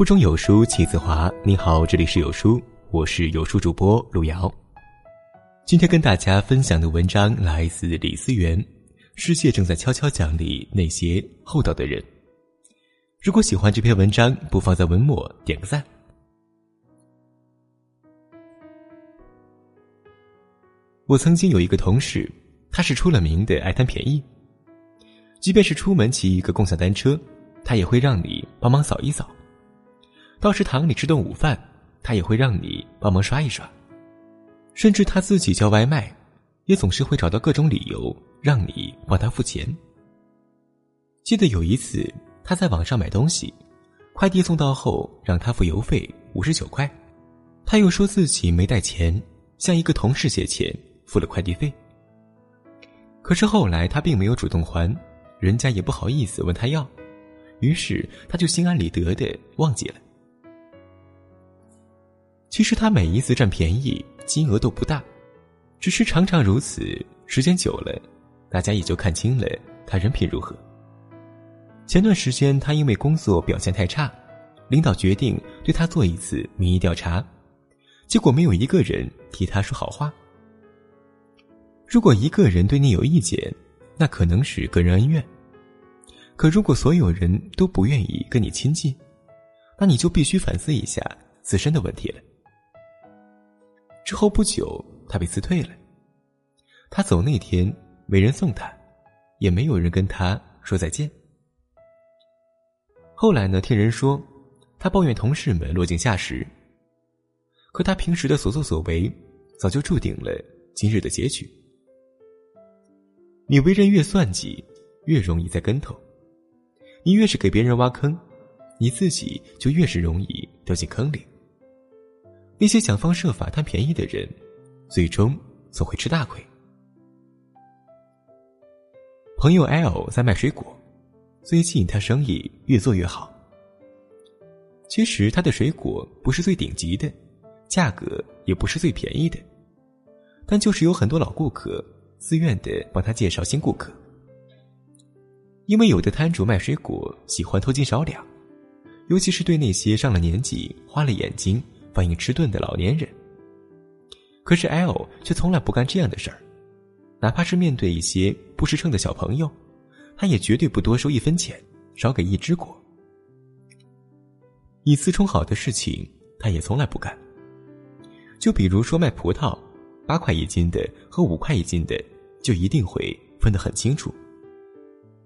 腹中有书气自华。你好，这里是有书，我是有书主播路遥。今天跟大家分享的文章来自李思源。世界正在悄悄奖励那些厚道的人。如果喜欢这篇文章，不妨在文末点个赞。我曾经有一个同事，他是出了名的爱贪便宜。即便是出门骑一个共享单车，他也会让你帮忙扫一扫；到食堂里吃顿午饭，他也会让你帮忙刷一刷。甚至他自己叫外卖，也总是会找到各种理由让你帮他付钱。记得有一次，他在网上买东西，快递送到后让他付邮费五十九块，他又说自己没带钱，向一个同事借钱付了快递费。可是后来他并没有主动还。人家也不好意思问他要，于是他就心安理得的忘记了。其实他每一次占便宜，金额都不大，只是常常如此，时间久了，大家也就看清了他人品如何。前段时间他因为工作表现太差，领导决定对他做一次民意调查，结果没有一个人替他说好话。如果一个人对你有意见，那可能是个人恩怨，可如果所有人都不愿意跟你亲近，那你就必须反思一下自身的问题了。之后不久，他被辞退了。他走那天没人送他，也没有人跟他说再见。后来呢，听人说他抱怨同事们落井下石，可他平时的所作所为，早就注定了今日的结局。你为人越算计，越容易栽跟头；你越是给别人挖坑，你自己就越是容易掉进坑里。那些想方设法贪便宜的人，最终总会吃大亏。朋友 L 在卖水果，最近他生意越做越好。其实他的水果不是最顶级的，价格也不是最便宜的，但就是有很多老顾客。自愿的帮他介绍新顾客，因为有的摊主卖水果喜欢偷斤少两，尤其是对那些上了年纪、花了眼睛、反应迟钝的老年人。可是 L 却从来不干这样的事儿，哪怕是面对一些不识称的小朋友，他也绝对不多收一分钱，少给一只果。以次充好的事情，他也从来不干。就比如说卖葡萄。八块一斤的和五块一斤的，就一定会分得很清楚。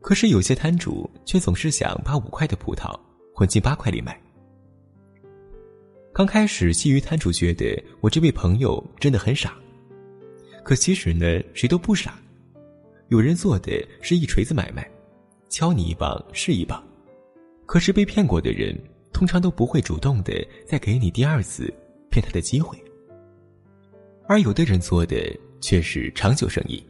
可是有些摊主却总是想把五块的葡萄混进八块里卖。刚开始，西鱼摊主觉得我这位朋友真的很傻，可其实呢，谁都不傻。有人做的是一锤子买卖，敲你一棒是一棒，可是被骗过的人通常都不会主动的再给你第二次骗他的机会。而有的人做的却是长久生意，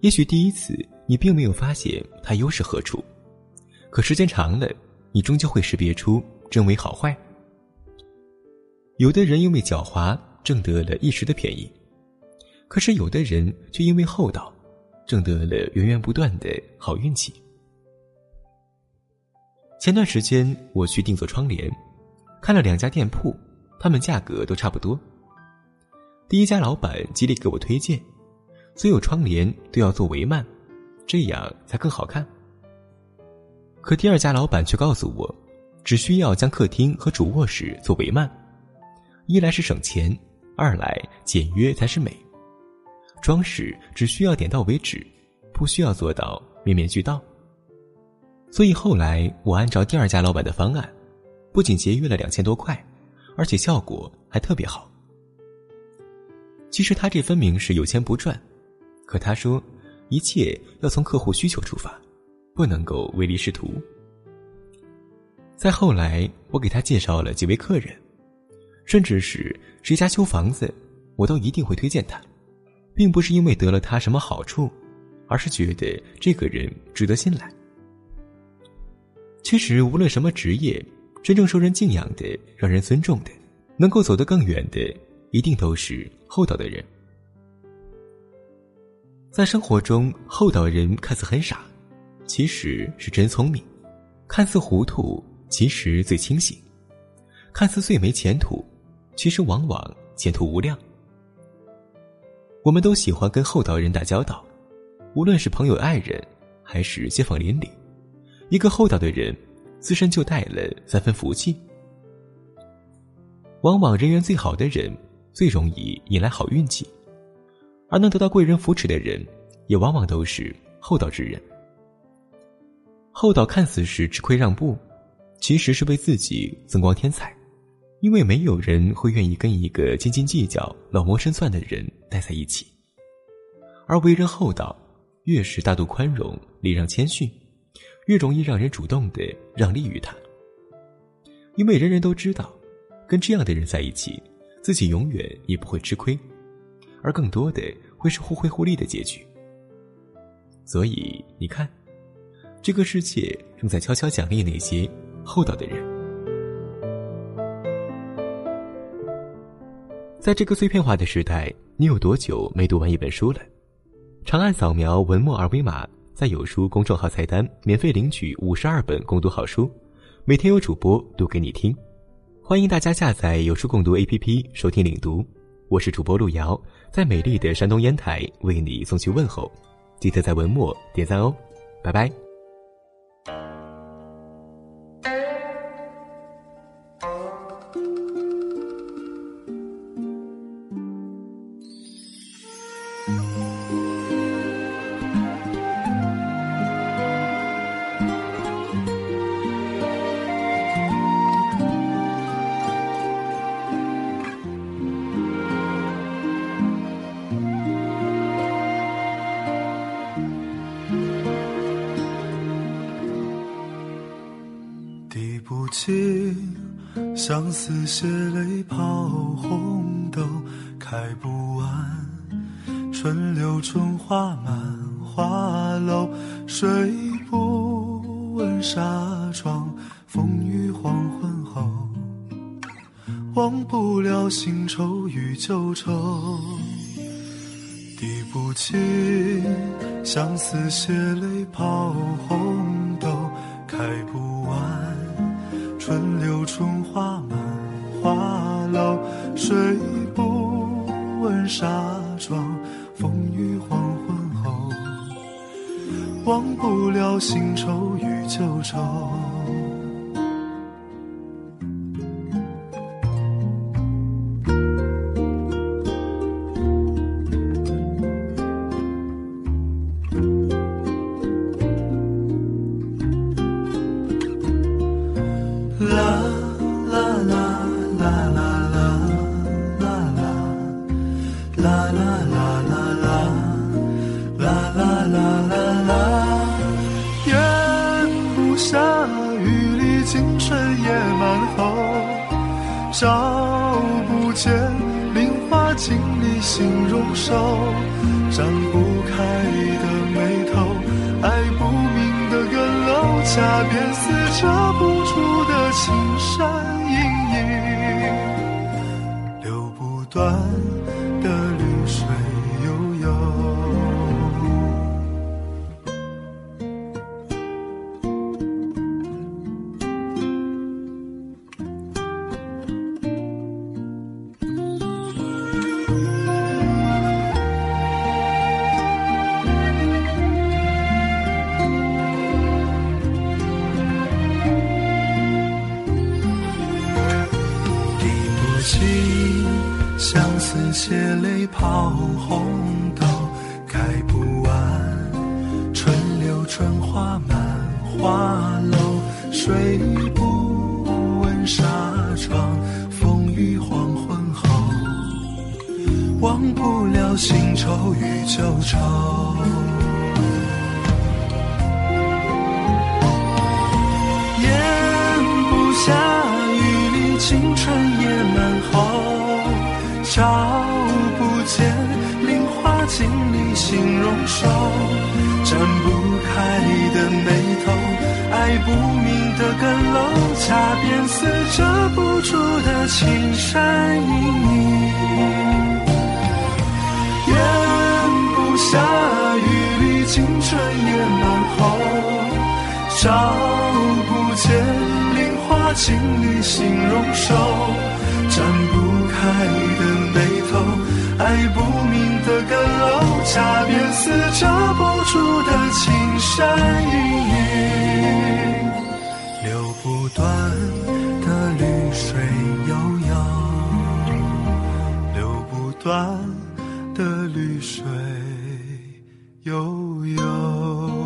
也许第一次你并没有发现他优势何处，可时间长了，你终究会识别出真伪好坏。有的人因为狡猾挣得了一时的便宜，可是有的人却因为厚道，挣得了源源不断的好运气。前段时间我去定做窗帘，看了两家店铺，他们价格都差不多。第一家老板极力给我推荐，所有窗帘都要做帷幔，这样才更好看。可第二家老板却告诉我，只需要将客厅和主卧室做帷幔，一来是省钱，二来简约才是美。装饰只需要点到为止，不需要做到面面俱到。所以后来我按照第二家老板的方案，不仅节约了两千多块，而且效果还特别好。其实他这分明是有钱不赚，可他说，一切要从客户需求出发，不能够唯利是图。再后来，我给他介绍了几位客人，甚至是谁家修房子，我都一定会推荐他，并不是因为得了他什么好处，而是觉得这个人值得信赖。其实无论什么职业，真正受人敬仰的、让人尊重的、能够走得更远的。一定都是厚道的人。在生活中，厚道人看似很傻，其实是真聪明；看似糊涂，其实最清醒。看似最没前途，其实往往前途无量。我们都喜欢跟厚道人打交道，无论是朋友、爱人，还是街坊邻里。一个厚道的人，自身就带了三分福气。往往人缘最好的人，最容易引来好运气，而能得到贵人扶持的人，也往往都是厚道之人。厚道看似是吃亏让步，其实是为自己增光添彩。因为没有人会愿意跟一个斤斤计较、老谋深算的人待在一起，而为人厚道，越是大度宽容、礼让谦逊，越容易让人主动的让利于他。因为人人都知道，跟这样的人在一起，自己永远也不会吃亏，而更多的会是互惠互利的结局。所以你看，这个世界正在悄悄奖励那些厚道的人。在这个碎片化的时代，你有多久没读完一本书了？长按扫描文末二维码，在有书公众号菜单免费领取五十二本共读好书，每天有主播读给你听。欢迎大家下载有书共读 APP 收听领读。我是主播路遥，在美丽的山东烟台为你送去问候。记得在文末点赞哦，拜拜。相思血泪抛红豆，开不完。春柳春花满花楼，睡不稳纱窗。风雨黄昏后，忘不了新愁与旧愁。滴不尽相思血泪抛红豆，开不。春柳春花满花楼，睡不稳纱窗。风雨黄昏后，忘不了新愁与旧愁。夜满后照不见菱花镜里心容瘦，展不开的眉头，爱不明的更楼，恰便似遮不住的青山隐隐，流不断。血泪抛红豆，开不完。春柳春花满花楼，睡不稳纱窗。风雨黄昏后，忘不了新愁与旧愁。咽不下雨里青春野蛮后，照。心里心容瘦，展不开的眉头，爱不明的更漏，恰便似遮不住的青山隐隐。咽不下雨里青春也满喉，照不见菱花话经历形容手，展不开的呕，恰便似遮不住的青山隐隐，流不断的绿水悠悠，流不断的绿水悠悠。